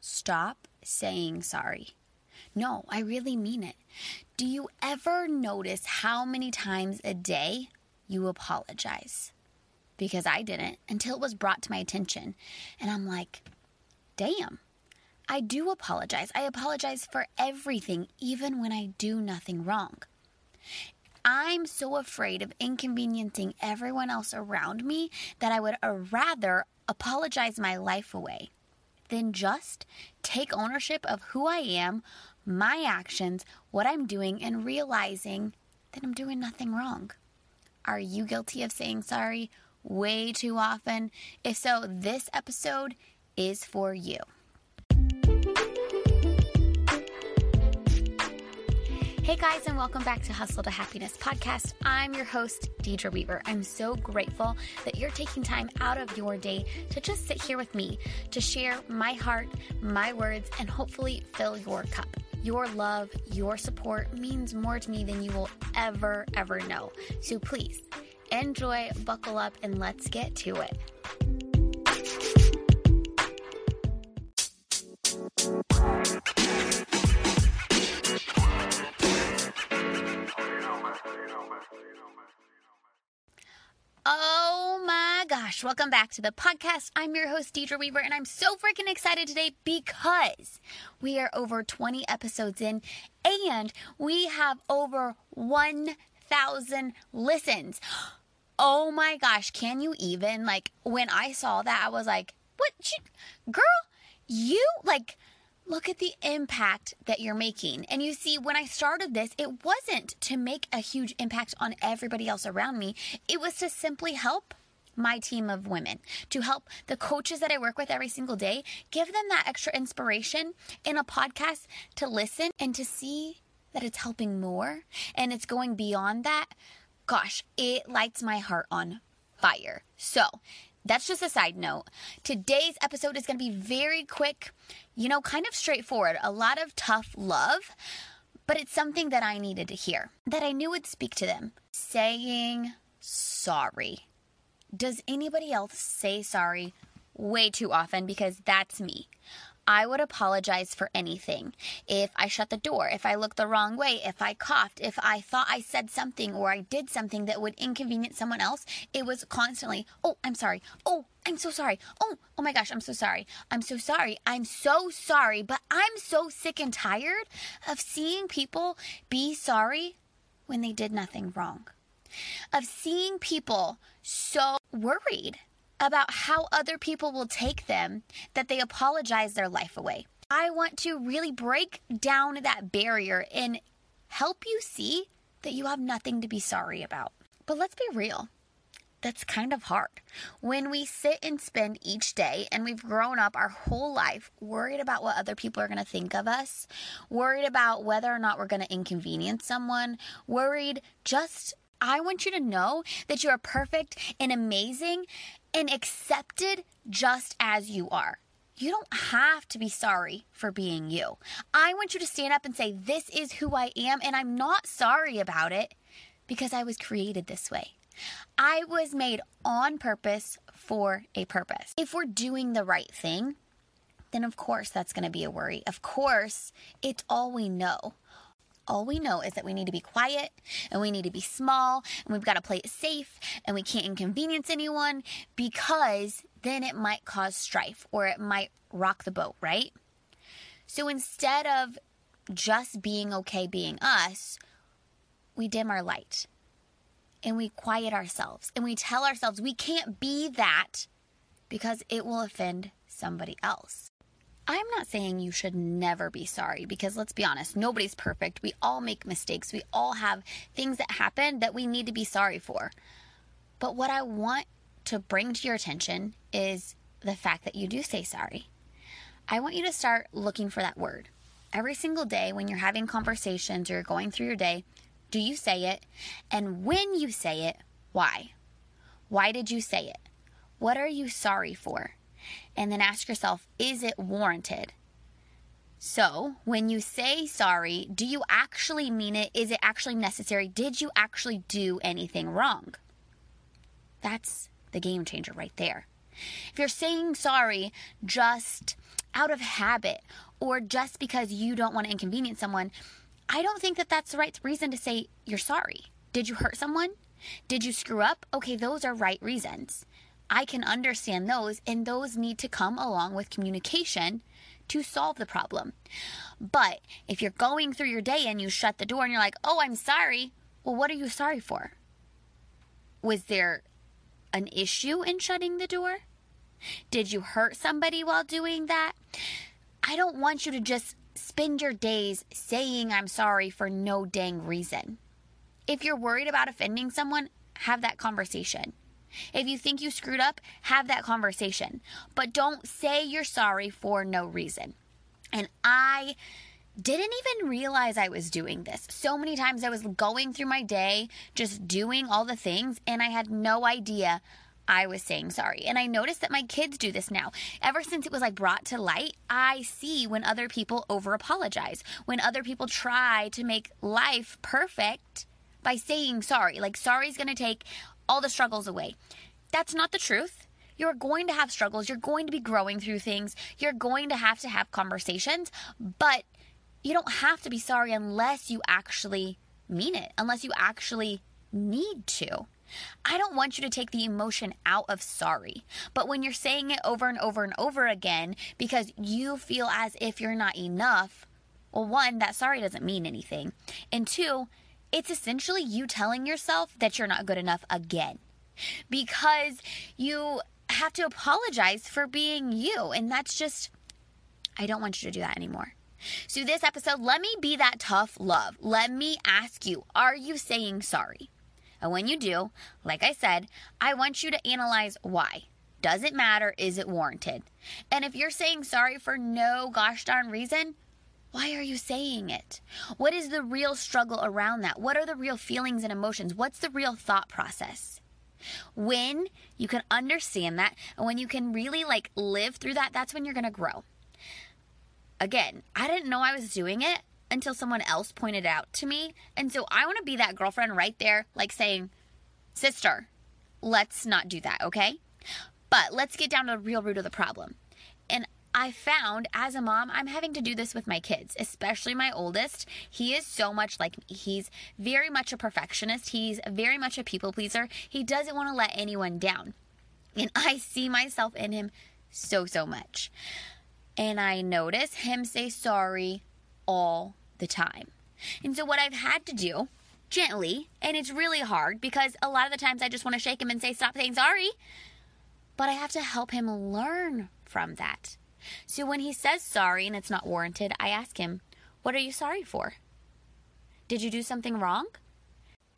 Stop saying sorry. No, I really mean it. Do you ever notice how many times a day you apologize? Because I didn't until it was brought to my attention. And I'm like, damn, I do apologize. I apologize for everything, even when I do nothing wrong. I'm so afraid of inconveniencing everyone else around me that I would uh, rather apologize my life away than just take ownership of who I am, my actions, what I'm doing, and realizing that I'm doing nothing wrong. Are you guilty of saying sorry way too often? If so, this episode is for you. Hey guys, and welcome back to Hustle to Happiness podcast. I'm your host, Deidre Weaver. I'm so grateful that you're taking time out of your day to just sit here with me to share my heart, my words, and hopefully fill your cup. Your love, your support means more to me than you will ever, ever know. So please enjoy, buckle up, and let's get to it. Oh my gosh, welcome back to the podcast. I'm your host, Deidre Weaver, and I'm so freaking excited today because we are over 20 episodes in and we have over 1,000 listens. Oh my gosh, can you even? Like, when I saw that, I was like, what? You, girl, you like look at the impact that you're making. And you see, when I started this, it wasn't to make a huge impact on everybody else around me, it was to simply help my team of women, to help the coaches that I work with every single day, give them that extra inspiration in a podcast to listen and to see that it's helping more and it's going beyond that. Gosh, it lights my heart on fire. So, that's just a side note. Today's episode is going to be very quick, you know, kind of straightforward, a lot of tough love, but it's something that I needed to hear, that I knew would speak to them. Saying sorry. Does anybody else say sorry way too often? Because that's me. I would apologize for anything. If I shut the door, if I looked the wrong way, if I coughed, if I thought I said something or I did something that would inconvenience someone else, it was constantly, oh, I'm sorry. Oh, I'm so sorry. Oh, oh my gosh, I'm so sorry. I'm so sorry. I'm so sorry. But I'm so sick and tired of seeing people be sorry when they did nothing wrong. Of seeing people so worried about how other people will take them that they apologize their life away. I want to really break down that barrier and help you see that you have nothing to be sorry about. But let's be real. That's kind of hard. When we sit and spend each day and we've grown up our whole life worried about what other people are going to think of us, worried about whether or not we're going to inconvenience someone, worried just I want you to know that you are perfect and amazing and accepted just as you are. You don't have to be sorry for being you. I want you to stand up and say, This is who I am, and I'm not sorry about it because I was created this way. I was made on purpose for a purpose. If we're doing the right thing, then of course that's going to be a worry. Of course, it's all we know. All we know is that we need to be quiet and we need to be small and we've got to play it safe and we can't inconvenience anyone because then it might cause strife or it might rock the boat, right? So instead of just being okay being us, we dim our light and we quiet ourselves and we tell ourselves we can't be that because it will offend somebody else. I'm not saying you should never be sorry because let's be honest, nobody's perfect. We all make mistakes. We all have things that happen that we need to be sorry for. But what I want to bring to your attention is the fact that you do say sorry. I want you to start looking for that word. Every single day when you're having conversations or you're going through your day, do you say it? And when you say it, why? Why did you say it? What are you sorry for? And then ask yourself, is it warranted? So, when you say sorry, do you actually mean it? Is it actually necessary? Did you actually do anything wrong? That's the game changer right there. If you're saying sorry just out of habit or just because you don't want to inconvenience someone, I don't think that that's the right reason to say you're sorry. Did you hurt someone? Did you screw up? Okay, those are right reasons. I can understand those, and those need to come along with communication to solve the problem. But if you're going through your day and you shut the door and you're like, oh, I'm sorry, well, what are you sorry for? Was there an issue in shutting the door? Did you hurt somebody while doing that? I don't want you to just spend your days saying I'm sorry for no dang reason. If you're worried about offending someone, have that conversation. If you think you screwed up, have that conversation. But don't say you're sorry for no reason. And I didn't even realize I was doing this. So many times I was going through my day, just doing all the things, and I had no idea I was saying sorry. And I noticed that my kids do this now. Ever since it was like brought to light, I see when other people over apologize, when other people try to make life perfect by saying sorry. Like, sorry is going to take all the struggles away. That's not the truth. You're going to have struggles. You're going to be growing through things. You're going to have to have conversations, but you don't have to be sorry unless you actually mean it, unless you actually need to. I don't want you to take the emotion out of sorry. But when you're saying it over and over and over again because you feel as if you're not enough, well, one, that sorry doesn't mean anything. And two, it's essentially you telling yourself that you're not good enough again because you have to apologize for being you. And that's just, I don't want you to do that anymore. So, this episode, let me be that tough love. Let me ask you, are you saying sorry? And when you do, like I said, I want you to analyze why. Does it matter? Is it warranted? And if you're saying sorry for no gosh darn reason, why are you saying it? What is the real struggle around that? What are the real feelings and emotions? What's the real thought process? When you can understand that and when you can really like live through that, that's when you're going to grow. Again, I didn't know I was doing it until someone else pointed it out to me. And so I want to be that girlfriend right there, like saying, Sister, let's not do that, okay? But let's get down to the real root of the problem. And I found as a mom, I'm having to do this with my kids, especially my oldest. He is so much like me. He's very much a perfectionist. He's very much a people pleaser. He doesn't want to let anyone down. And I see myself in him so, so much. And I notice him say sorry all the time. And so, what I've had to do gently, and it's really hard because a lot of the times I just want to shake him and say, Stop saying sorry. But I have to help him learn from that. So, when he says sorry and it's not warranted, I ask him, What are you sorry for? Did you do something wrong?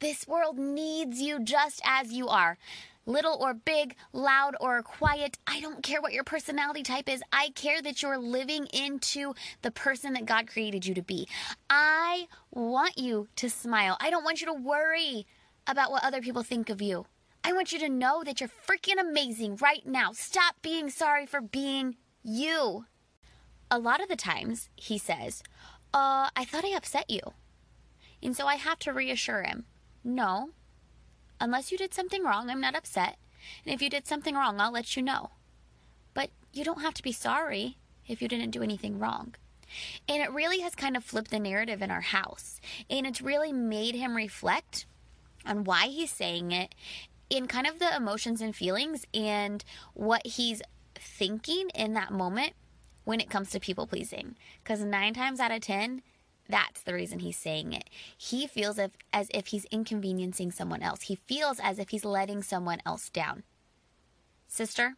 This world needs you just as you are little or big, loud or quiet. I don't care what your personality type is. I care that you're living into the person that God created you to be. I want you to smile. I don't want you to worry about what other people think of you. I want you to know that you're freaking amazing right now. Stop being sorry for being you. A lot of the times, he says, Uh, I thought I upset you. And so I have to reassure him, No, Unless you did something wrong, I'm not upset. And if you did something wrong, I'll let you know. But you don't have to be sorry if you didn't do anything wrong. And it really has kind of flipped the narrative in our house. And it's really made him reflect on why he's saying it in kind of the emotions and feelings and what he's thinking in that moment when it comes to people pleasing. Because nine times out of 10, that's the reason he's saying it. He feels if, as if he's inconveniencing someone else. He feels as if he's letting someone else down. Sister,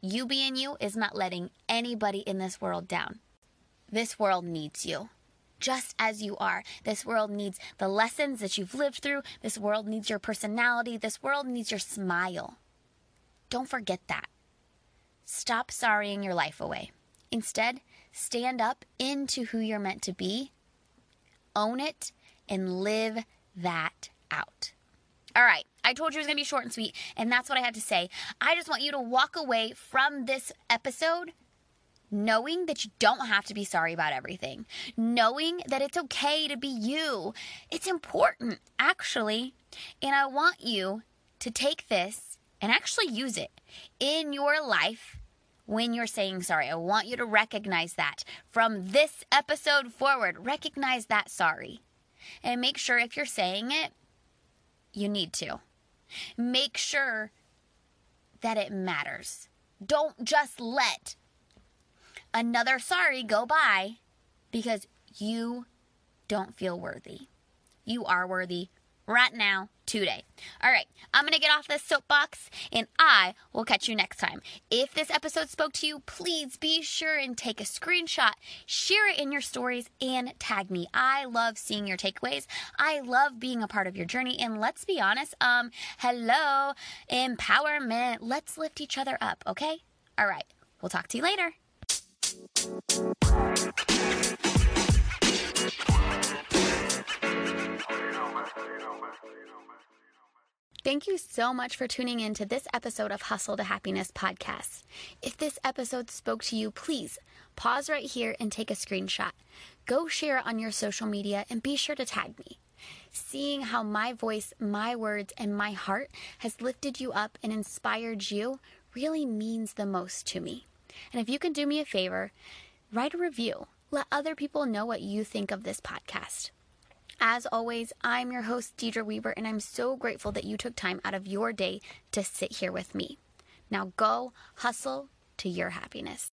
you being you is not letting anybody in this world down. This world needs you. Just as you are. This world needs the lessons that you've lived through. This world needs your personality. This world needs your smile. Don't forget that. Stop sorrying your life away. Instead, stand up into who you're meant to be own it, and live that out. All right, I told you it was going to be short and sweet, and that's what I had to say. I just want you to walk away from this episode knowing that you don't have to be sorry about everything, knowing that it's okay to be you. It's important, actually. And I want you to take this and actually use it in your life when you're saying sorry. I want you to recognize that from this episode forward. Recognize that sorry. And make sure if you're saying it, you need to. Make sure that it matters. Don't just let another sorry go by because you don't feel worthy. You are worthy right now, today. All right, I'm going to get off this soapbox and I will catch you next time. If this episode spoke to you, please be sure and take a screenshot, share it in your stories, and tag me. I love seeing your takeaways. I love being a part of your journey. And let's be honest, um, hello, empowerment. Let's lift each other up, okay? All right, we'll talk to you later. Thank you so much for tuning in to this episode of Hustle to Happiness podcast. If this episode spoke to you, please pause right here and take a screenshot. Go share it on your social media and be sure to tag me. Seeing how my voice, my words, and my heart has lifted you up and inspired you really means the most to me. And if you can do me a favor, write a review. Let other people know what you think of this podcast. As always, I'm your host, Deidre Weaver, and I'm so grateful that you took time out of your day to sit here with me. Now go hustle to your happiness.